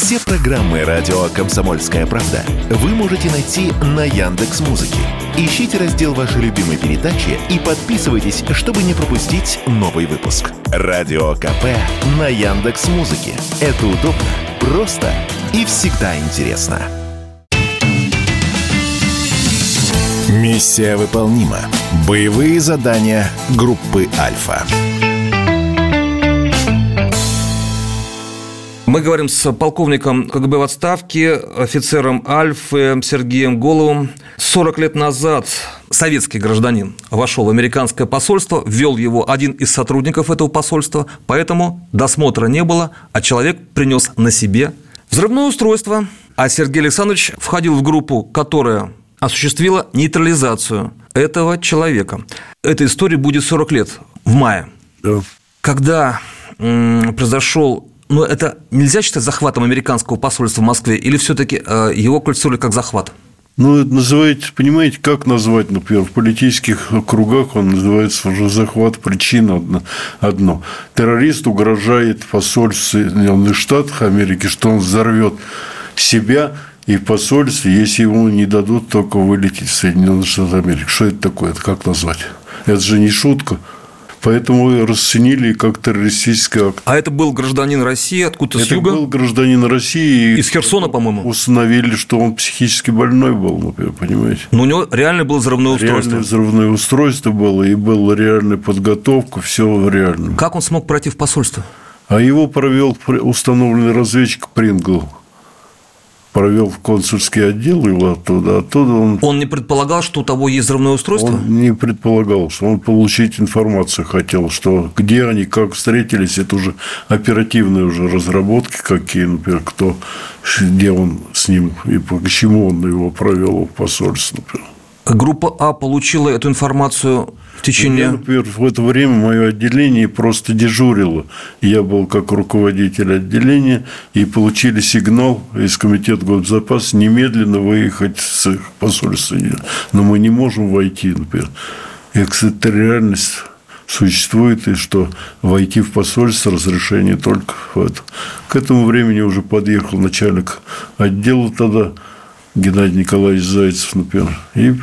Все программы радио Комсомольская правда вы можете найти на Яндекс Музыке. Ищите раздел вашей любимой передачи и подписывайтесь, чтобы не пропустить новый выпуск. Радио КП на Яндекс Музыке. Это удобно, просто и всегда интересно. Миссия выполнима. Боевые задания группы Альфа. Мы говорим с полковником КГБ в отставке, офицером Альфы Сергеем Головым. 40 лет назад советский гражданин вошел в американское посольство, ввел его один из сотрудников этого посольства, поэтому досмотра не было, а человек принес на себе взрывное устройство. А Сергей Александрович входил в группу, которая осуществила нейтрализацию этого человека. Этой истории будет 40 лет в мае. Да. Когда произошел но это нельзя считать захватом американского посольства в Москве или все-таки э, его квалифицировали как захват? Ну, это называется, понимаете, как назвать, например, в политических кругах он называется уже захват. Причина одна, одно. Террорист угрожает посольству Соединенных Штатов Америки, что он взорвет себя и в посольстве, если ему не дадут только вылететь в Соединенные Штаты Америки. Что это такое? Это как назвать? Это же не шутка. Поэтому расценили как террористический акт. А это был гражданин России откуда-то с юга? Это был гражданин России. Из Херсона, по-моему. Установили, что он психически больной был, например, понимаете. Но у него реально было взрывное устройство. Реальное взрывное устройство было, и была реальная подготовка, все реально. Как он смог пройти в посольство? А его провел установленный разведчик Прингл провел в консульский отдел его оттуда, оттуда он... Он не предполагал, что у того есть взрывное устройство? Он не предполагал, что он получить информацию хотел, что где они, как встретились, это уже оперативные уже разработки какие, например, кто, где он с ним и почему он его провел в посольство, например. Группа А получила эту информацию в течение... Я, например, в это время мое отделение просто дежурило. Я был как руководитель отделения, и получили сигнал из Комитета госбезопасности немедленно выехать с посольства. Но мы не можем войти, например. Экстерриальность существует, и что войти в посольство разрешение только в это. К этому времени уже подъехал начальник отдела тогда, Геннадий Николаевич Зайцев, например, и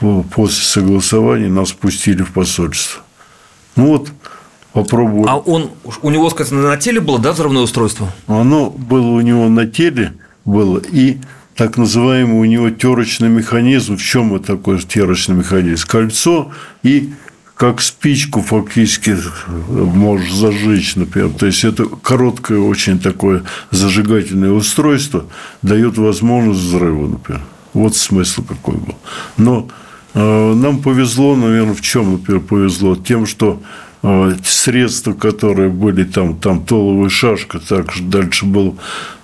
после согласования нас пустили в посольство. Ну вот, попробовали. А он, у него, сказано, на теле было, да, взрывное устройство? Оно было у него на теле, было, и так называемый у него терочный механизм. В чем это такой терочный механизм? Кольцо и как спичку фактически можешь зажечь, например. То есть, это короткое очень такое зажигательное устройство дает возможность взрыва, например. Вот смысл какой был. Но нам повезло, наверное, в чем, например, повезло? Тем, что э, средства, которые были там, там толовая шашка, также дальше был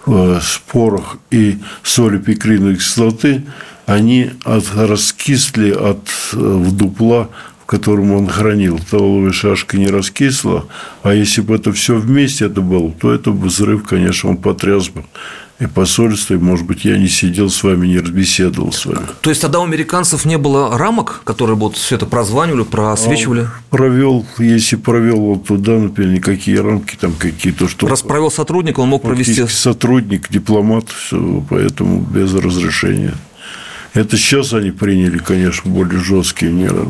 э, порох и соли пикриновой кислоты, они от, раскисли от в дупла которым он хранил, таловая шашка не раскисла, а если бы это все вместе это было, то это бы взрыв, конечно, он потряс бы и посольство, и, может быть, я не сидел с вами, не разбеседовал с вами. То есть тогда у американцев не было рамок, которые вот все это прозванивали, просвечивали? Он провел, если провел вот туда, например, никакие рамки там какие-то, что... Раз провел сотрудник, он мог провести... Сотрудник, дипломат, все, поэтому без разрешения. Это сейчас они приняли, конечно, более жесткие меры.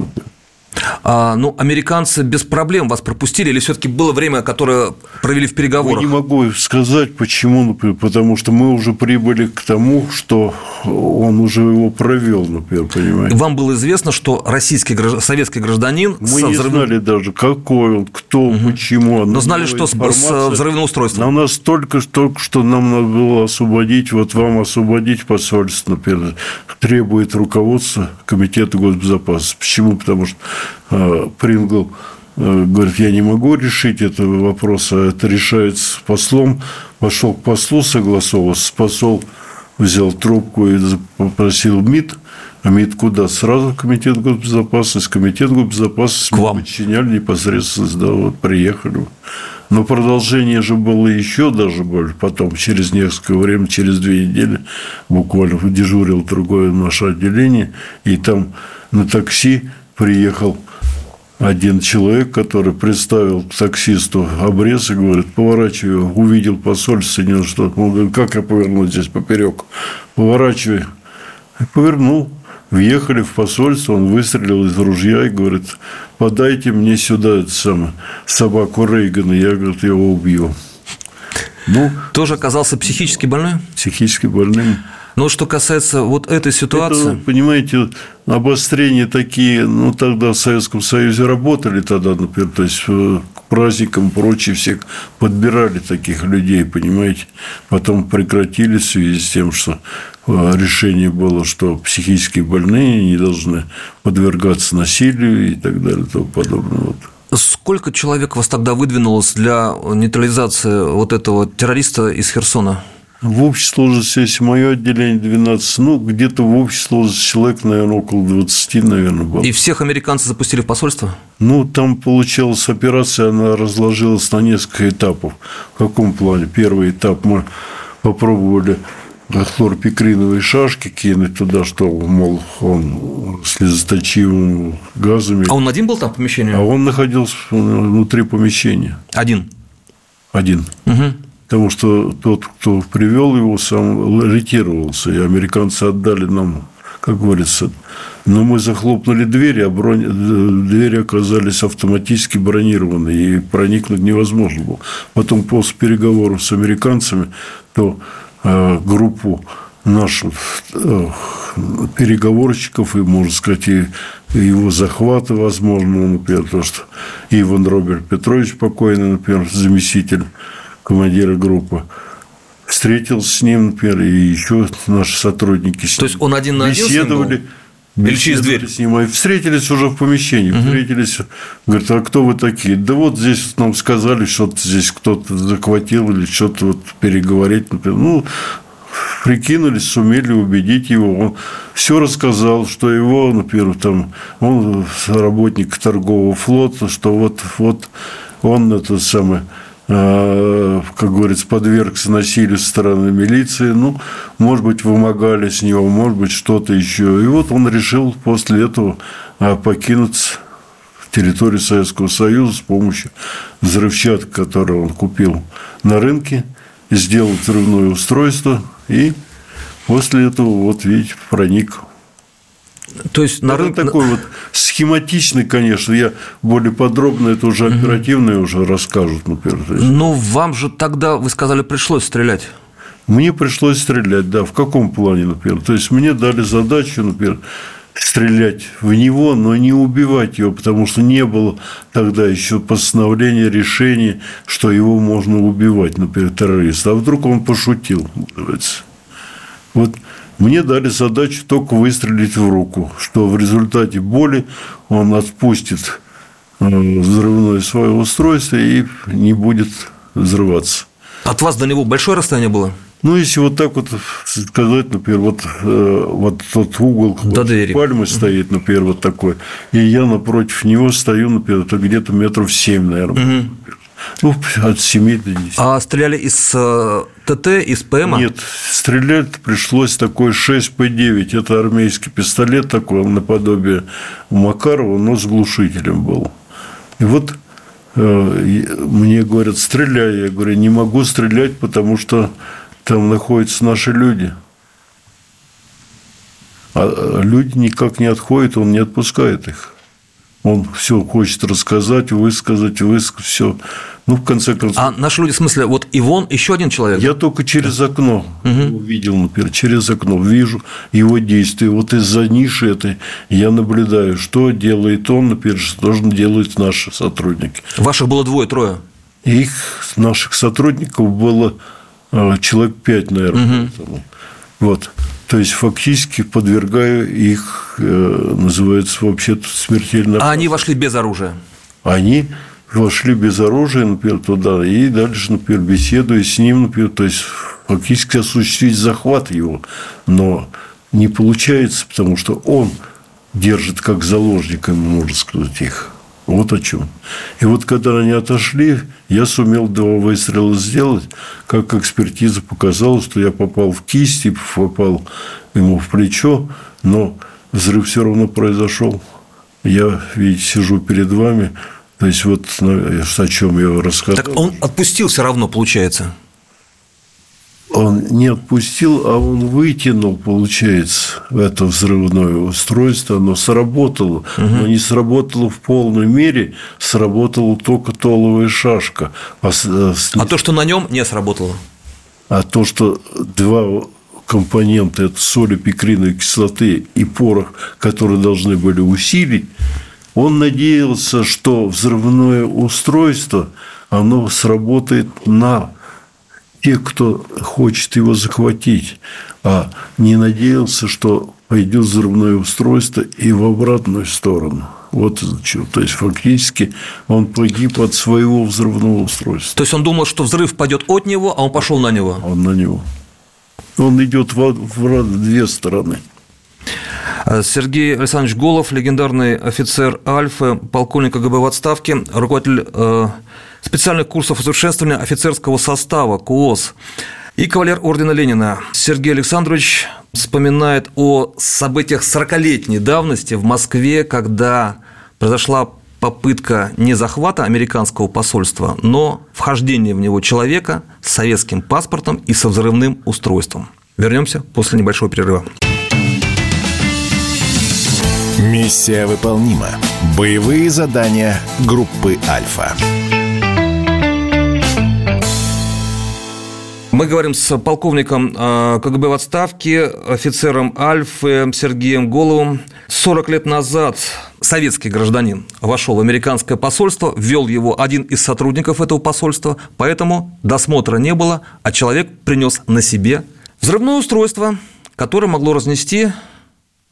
А, ну, американцы без проблем вас пропустили, или все-таки было время, которое провели в переговорах? Я не могу сказать, почему, например, потому что мы уже прибыли к тому, что он уже его провел, например, понимаете. Вам было известно, что российский советский гражданин мы со не взрывным... знали даже, какой он, кто, угу. почему. Но знали, что с взрывным устройством. На нас только, только что нам надо было освободить, вот вам освободить посольство, например, требует руководство Комитета госбезопасности. Почему? Потому что Прингл э, говорит, я не могу решить этого вопроса, это решается послом. Пошел к послу согласовываться, посол взял трубку и попросил МИД, а МИД куда? Сразу в Комитет госбезопасности. Комитет госбезопасности к вам подчиняли непосредственно, да, вот приехали. Но продолжение же было еще даже больше. Потом, через несколько времени, через две недели, буквально дежурил другое наше отделение, и там на такси приехал один человек, который представил таксисту обрез и говорит, поворачивай, увидел посольство Соединенных Штатов. Он говорит, как я поверну здесь поперек? Поворачивай. И повернул. Въехали в посольство, он выстрелил из ружья и говорит, подайте мне сюда это самое, собаку Рейгана, я, говорит, его убью. Ну, Тоже оказался психически больной? Психически больным. Но что касается вот этой ситуации... Это, понимаете, обострения такие, ну, тогда в Советском Союзе работали тогда, например, то есть э, к праздникам прочие всех подбирали таких людей, понимаете. Потом прекратили в связи с тем, что э, решение было, что психически больные не должны подвергаться насилию и так далее и тому подобное. Вот. Сколько человек вас тогда выдвинулось для нейтрализации вот этого террориста из Херсона? В общей сложности, если мое отделение 12, ну, где-то в общей сложности человек, наверное, около 20, наверное, было. И всех американцев запустили в посольство? Ну, там получилась операция, она разложилась на несколько этапов. В каком плане? Первый этап мы попробовали хлорпикриновые шашки кинуть туда, что, мол, он слезоточивым газами. А он один был там в помещении? А он находился внутри помещения. Один? Один. Угу потому что тот, кто привел его, сам ретировался, и американцы отдали нам, как говорится, но мы захлопнули двери, а бронь... двери оказались автоматически бронированы, и проникнуть невозможно было. Потом после переговоров с американцами, то э, группу наших э, переговорщиков, и, можно сказать, и его захвата, возможно, например, то, что Иван Роберт Петрович покойный, например, заместитель командира группы. Встретился с ним, например, и еще наши сотрудники с ним. То есть он один на один беседовали. Или через дверь? С ним, и встретились уже в помещении. Угу. Встретились. Говорят, а кто вы такие? Да вот здесь нам сказали, что здесь кто-то захватил или что-то вот переговорить. Например. Ну, прикинулись, сумели убедить его. Он все рассказал, что его, например, там, он работник торгового флота, что вот, вот он это самое Э, как говорится, подвергся насилию со стороны милиции. Ну, может быть, вымогали с него, может быть, что-то еще. И вот он решил после этого э, покинуть территорию Советского Союза с помощью взрывчатки, которую он купил на рынке, сделал взрывное устройство и после этого, вот видите, проник то есть на рынке... такой вот схематичный, конечно, я более подробно это уже оперативно угу. уже расскажут, например. Ну, вам же тогда, вы сказали, пришлось стрелять. Мне пришлось стрелять, да. В каком плане, например? То есть мне дали задачу, например, стрелять в него, но не убивать его, потому что не было тогда еще постановления, решения, что его можно убивать, например, террориста. А вдруг он пошутил, называется. Вот мне дали задачу только выстрелить в руку, что в результате боли он отпустит э, взрывное свое устройство и не будет взрываться. От вас до него большое расстояние было? Ну, если вот так вот сказать, например, вот, э, вот тот угол до двери. пальмы стоит, например, вот такой, и я напротив него стою, например, это где-то метров семь, наверное. Угу. Ну, от 7 до 10. А стреляли из э, ТТ, из ПМ? Нет, стрелять пришлось такой 6П9. Это армейский пистолет такой, наподобие Макарова, но с глушителем был. И вот э, мне говорят, стреляй. Я говорю, не могу стрелять, потому что там находятся наши люди. А люди никак не отходят, он не отпускает их. Он все хочет рассказать, высказать, высказать, все. Ну, в конце концов. А наши люди, в смысле, вот Ивон еще один человек? Я только через окно угу. увидел, например, через окно вижу его действия. Вот из-за ниши этой я наблюдаю, что делает он, например, что должен делать наши сотрудники. Ваших было двое, трое? Их, наших сотрудников было э, человек пять, наверное. Угу. Вот. То есть фактически подвергаю их, э, называется, вообще-то смертельно. А они вошли без оружия? Они вошли без оружия, например, туда, и дальше, например, беседуя с ним, например, то есть фактически осуществить захват его. Но не получается, потому что он держит как заложниками, можно сказать, их. Вот о чем. И вот когда они отошли, я сумел два выстрела сделать, как экспертиза показала, что я попал в кисть и попал ему в плечо, но взрыв все равно произошел. я, видите, сижу перед вами, то есть вот ну, о чем я рассказал. Так он отпустил все равно, получается он не отпустил, а он вытянул, получается, это взрывное устройство, оно сработало, угу. но не сработало в полной мере, сработала только толовая шашка. А, а, а то, что на нем не сработало? А то, что два компонента, это соли пикриновой кислоты и порох, которые должны были усилить, он надеялся, что взрывное устройство, оно сработает на тех, кто хочет его захватить, а не надеялся, что пойдет взрывное устройство и в обратную сторону. Вот что. То есть, фактически он погиб от своего взрывного устройства. То есть, он думал, что взрыв пойдет от него, а он пошел на него? Он на него. Он идет в, в две стороны. Сергей Александрович Голов, легендарный офицер Альфы, полковник КГБ в отставке, руководитель э, специальных курсов усовершенствования офицерского состава КУОС и кавалер ордена Ленина Сергей Александрович вспоминает о событиях 40-летней давности в Москве, когда произошла попытка не захвата американского посольства, но вхождения в него человека с советским паспортом и со взрывным устройством. Вернемся после небольшого перерыва. Миссия выполнима. Боевые задания группы «Альфа». Мы говорим с полковником а, КГБ в отставке, офицером Альфы Сергеем Головым. 40 лет назад советский гражданин вошел в американское посольство, ввел его один из сотрудников этого посольства, поэтому досмотра не было, а человек принес на себе взрывное устройство, которое могло разнести,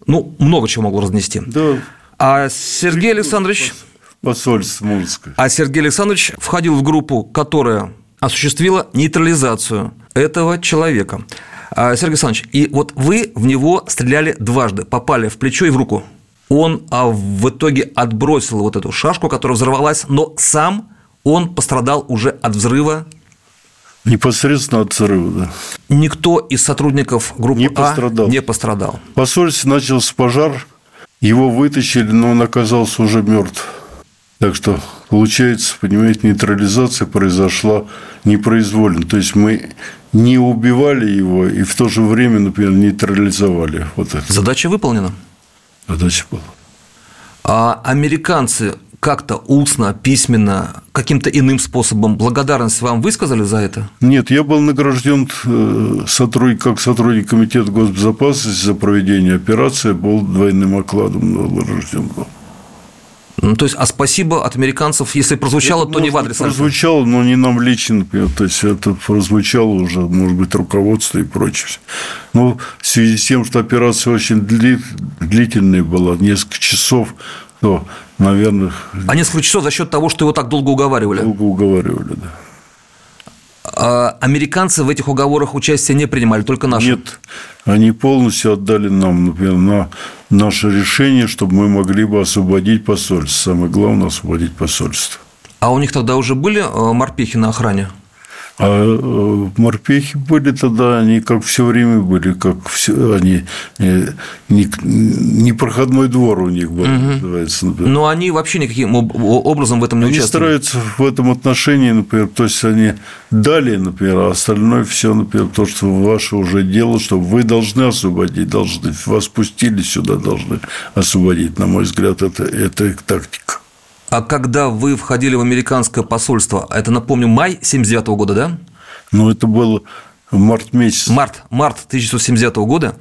ну, много чего могло разнести. Да. А Сергей Александрович... Посольство Мурское. А Сергей Александрович входил в группу, которая осуществила нейтрализацию этого человека. А, Сергей Александрович, и вот вы в него стреляли дважды, попали в плечо и в руку. Он а, в итоге отбросил вот эту шашку, которая взорвалась, но сам он пострадал уже от взрыва. Непосредственно от взрыва, да. Никто из сотрудников группы не а пострадал. не пострадал. В посольстве начался пожар, его вытащили, но он оказался уже мертв. Так что, получается, понимаете, нейтрализация произошла непроизвольно. То есть мы не убивали его и в то же время, например, нейтрализовали. Вот это. Задача выполнена. Задача была. А американцы как-то устно, письменно, каким-то иным способом благодарность вам высказали за это? Нет, я был награжден э, сотрудник, как сотрудник Комитета госбезопасности за проведение операции, был двойным окладом награжден был. Ну, то есть, а спасибо от американцев, если прозвучало, это, то не в адрес Прозвучало, но не нам лично, то есть, это прозвучало уже, может быть, руководство и прочее. Но в связи с тем, что операция очень длительная была, несколько часов, то, наверное... А несколько часов за счет того, что его так долго уговаривали? Долго уговаривали, да. А американцы в этих уговорах участие не принимали, только наши? Нет, они полностью отдали нам, например, на наше решение, чтобы мы могли бы освободить посольство. Самое главное – освободить посольство. А у них тогда уже были э, морпехи на охране? А э, морпехи были тогда, они как все время были, как все, они э, не, не двор у них был, угу. называется. Например. Но они вообще никаким образом в этом не они участвовали. Они стараются в этом отношении, например, то есть они дали, например, а остальное все, например, то, что ваше уже дело, что вы должны освободить, должны, вас пустили сюда, должны освободить. На мой взгляд, это, это их тактика. А когда вы входили в американское посольство, это, напомню, май 79 года, да? Ну, это был март месяц. Март, март 1979 года.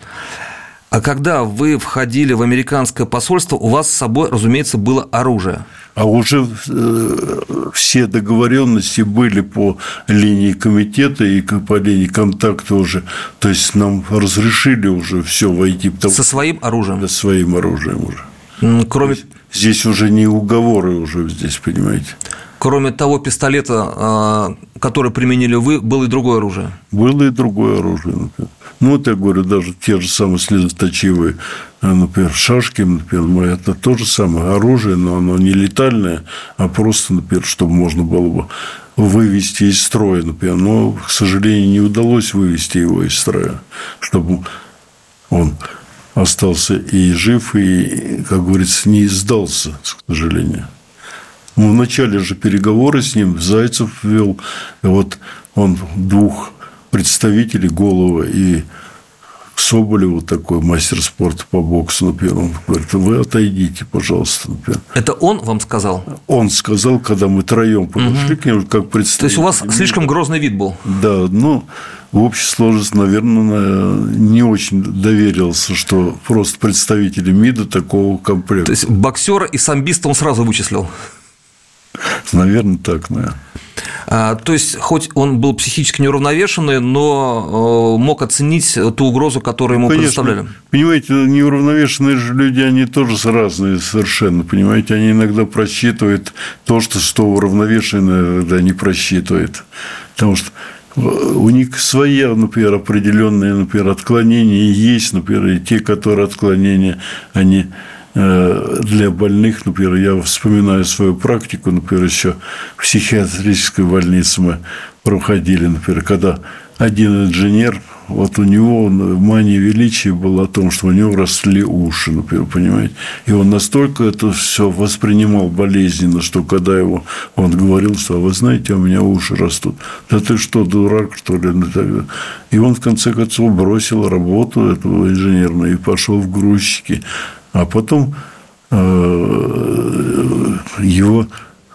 А когда вы входили в американское посольство, у вас с собой, разумеется, было оружие. А уже э, все договоренности были по линии комитета и по линии контакта уже. То есть нам разрешили уже все войти. Со своим оружием? Со своим оружием уже. Кроме... Здесь уже не уговоры уже здесь, понимаете. Кроме того пистолета, а, который применили вы, было и другое оружие? Было и другое оружие. Например. Ну, вот я говорю, даже те же самые слезоточивые, а, например, шашки, например, это то же самое оружие, но оно не летальное, а просто, например, чтобы можно было бы вывести из строя, например. Но, к сожалению, не удалось вывести его из строя, чтобы он остался и жив, и, как говорится, не сдался, к сожалению. Мы вначале же переговоры с ним Зайцев вел, вот он двух представителей, Голова и Соболеву такой мастер спорта по боксу, например, он говорит, вы отойдите, пожалуйста, например. Это он вам сказал? Он сказал, когда мы троем подошли угу. к нему, как представитель. То есть у вас слишком грозный вид был? Да, ну, в общей сложности, наверное, не очень доверился, что просто представители МИДа такого комплекта. То есть боксера и самбиста он сразу вычислил? Наверное, так, наверное. А, то есть, хоть он был психически неуравновешенный, но э, мог оценить ту угрозу, которую ему Конечно. предоставляли. Понимаете, неуравновешенные же люди, они тоже разные совершенно. Понимаете, они иногда просчитывают то, что что уравновешенное иногда не просчитывает. Потому что у них свои, например, определенные, например, отклонения есть, например, и те, которые отклонения, они Э, для больных, например, я вспоминаю свою практику, например, еще в психиатрической больнице мы проходили, например, когда один инженер, вот у него мания величия была о том, что у него росли уши, например, понимаете? И он настолько это все воспринимал болезненно, что когда его, он говорил, что, а вы знаете, у меня уши растут. Да ты что, дурак, что ли? Ну, и он, в конце концов, бросил работу этого инженерную и пошел в грузчики. А потом э, его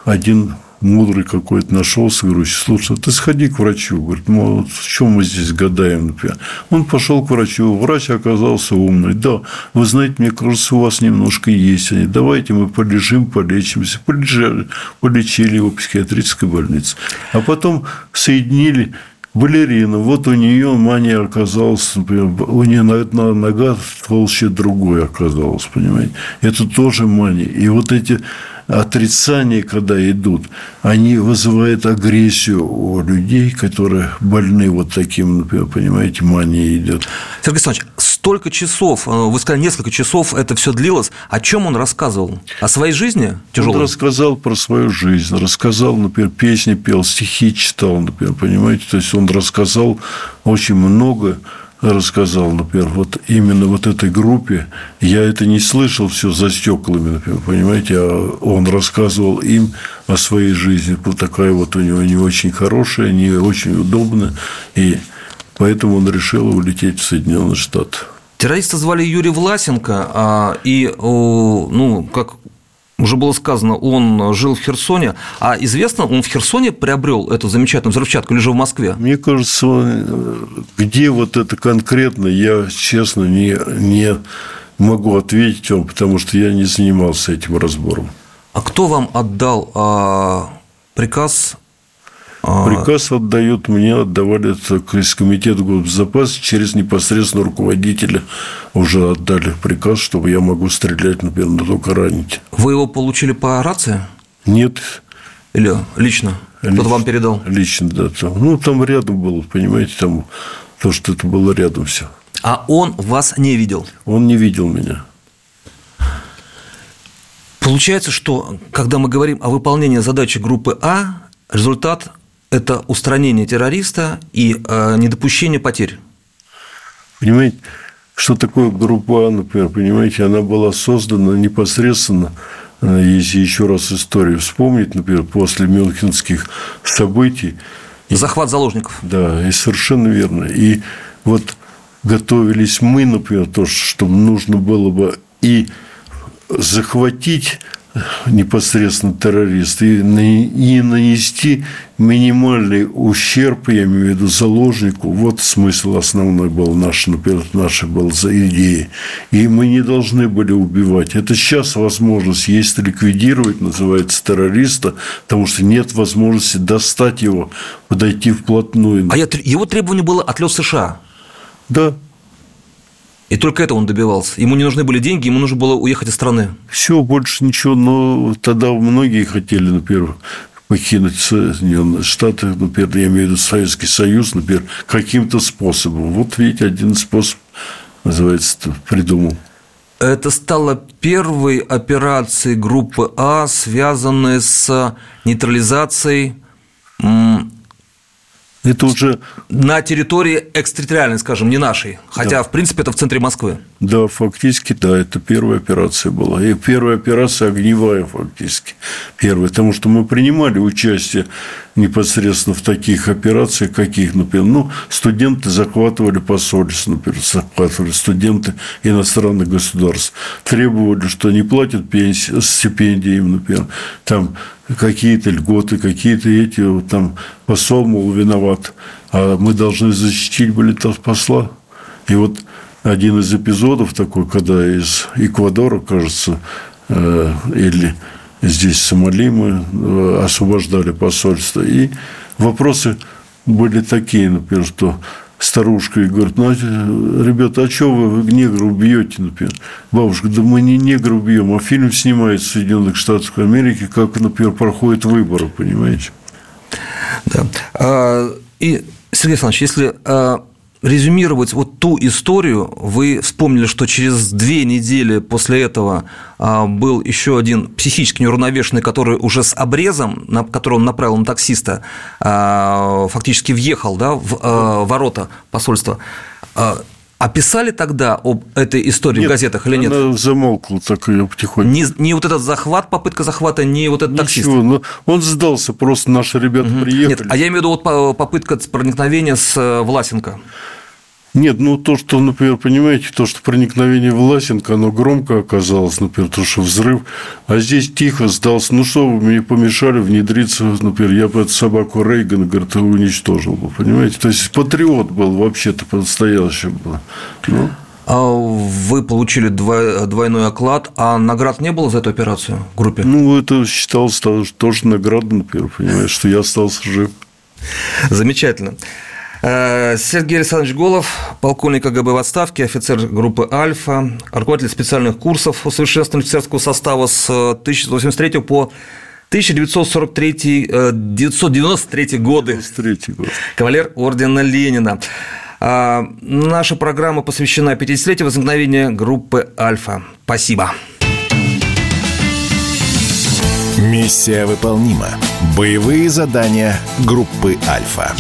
один мудрый какой-то нашелся, говорю, слушай, ты сходи к врачу. Говорит, ну, вот в чем мы здесь гадаем, например. Он пошел к врачу, врач оказался умный. Да, вы знаете, мне кажется, у вас немножко есть они. Давайте мы полежим, полечимся. Полежали, полечили его в психиатрической больнице. А потом соединили балерина, вот у нее мания оказалась, например, у нее одна нога толще другой оказалась, понимаете. Это тоже мания. И вот эти отрицания, когда идут, они вызывают агрессию у людей, которые больны вот таким, например, понимаете, манией идет. Сергей Александрович, столько часов, э, вы сказали, несколько часов это все длилось. О чем он рассказывал? О своей жизни тяжелой? Он рассказал про свою жизнь, рассказал, например, песни пел, стихи читал, например, понимаете, то есть он рассказал очень много рассказал, например, вот именно вот этой группе, я это не слышал все за стеклами, например, понимаете, а он рассказывал им о своей жизни. Вот такая вот у него не очень хорошая, не очень удобная, и поэтому он решил улететь в Соединенные Штаты. Террориста звали Юрий Власенко, а, и, ну, как уже было сказано, он жил в Херсоне, а известно, он в Херсоне приобрел эту замечательную взрывчатку или же в Москве? Мне кажется, где вот это конкретно, я, честно, не, не могу ответить вам, потому что я не занимался этим разбором. А кто вам отдал а, приказ Приказ отдают мне, отдавали это из комитета госбезопасности через непосредственно руководителя уже отдали приказ, чтобы я могу стрелять, например, но только ранить. Вы его получили по рации? Нет. Или лично? лично Кто-то вам передал? Лично, да. Там, ну, там рядом было, понимаете, там то, что это было рядом все. А он вас не видел? Он не видел меня. Получается, что когда мы говорим о выполнении задачи группы А, результат это устранение террориста и э, недопущение потерь. Понимаете, что такое группа, например, понимаете, она была создана непосредственно, э, если еще раз историю вспомнить, например, после мюнхенских событий. Захват заложников. Да, и совершенно верно. И вот готовились мы, например, то, что нужно было бы и захватить непосредственно террорист и, и нанести минимальный ущерб, я имею в виду заложнику, вот смысл основной был наш, например, наша была за идеи. И мы не должны были убивать. Это сейчас возможность есть ликвидировать, называется террориста, потому что нет возможности достать его, подойти вплотную. А его требование было отлет США? Да, и только это он добивался. Ему не нужны были деньги, ему нужно было уехать из страны. Все, больше ничего. Но тогда многие хотели, например, покинуть Соединенные Штаты, например, я имею в виду Советский Союз, например, каким-то способом. Вот видите, один способ, называется, придумал. Это стало первой операцией группы А, связанной с нейтрализацией это уже на территории экстерриториальной, скажем, не нашей. Хотя, да. в принципе, это в центре Москвы. Да, фактически, да, это первая операция была. И первая операция огневая, фактически. Первая. Потому что мы принимали участие непосредственно в таких операциях, каких, например, ну, студенты захватывали посольство, например, захватывали студенты иностранных государств, требовали, что не платят пенсии, стипендии им, например, там какие-то льготы, какие-то эти, вот, там, посол, мол, виноват, а мы должны защитить были посла. И вот один из эпизодов такой, когда из Эквадора, кажется, э, или здесь Сомали мы э, освобождали посольство. И вопросы были такие, например, что старушка и говорит, ну, а, ребята, а что вы негров бьете, например? Бабушка, да мы не негров бьем, а фильм снимается в Соединенных Штатах Америки, как, например, проходят выборы, понимаете? Да. А, и, Сергей Александрович, если а, резюмировать вот ту историю, вы вспомнили, что через две недели после этого а, был еще один психически неуравновешенный, который уже с обрезом, на, который он направил на таксиста, а, фактически въехал да, в а, ворота посольства. Описали тогда об этой истории нет, в газетах или нет? Она замолкла так ее потихоньку. Не, не вот этот захват, попытка захвата, не вот этот Ничего, таксист. Ну, он сдался, просто наши ребята угу. приехали. Нет, а я имею в виду вот попытка проникновения с э, Власенко. Нет, ну то, что, например, понимаете, то, что проникновение Власенко, оно громко оказалось, например, то, что взрыв, а здесь тихо сдался. Ну что вы мне помешали внедриться, например, я бы эту собаку Рейгана, говорит, уничтожил бы, понимаете? То есть патриот был вообще-то по-настоящему. Ну. А вы получили двойной оклад, а наград не было за эту операцию в группе? Ну, это считалось тоже наградой, например, понимаешь, что я остался жив. Замечательно. Э, Сергей Александрович Голов, полковник КГБ в отставке, офицер группы «Альфа», руководитель специальных курсов усовершенствования офицерского состава с 1983 по 1943, 1993 э, годы. 93 год. Кавалер ордена Ленина. А, наша программа посвящена 50-летию возникновения группы «Альфа». Спасибо. Миссия выполнима. Боевые задания группы «Альфа».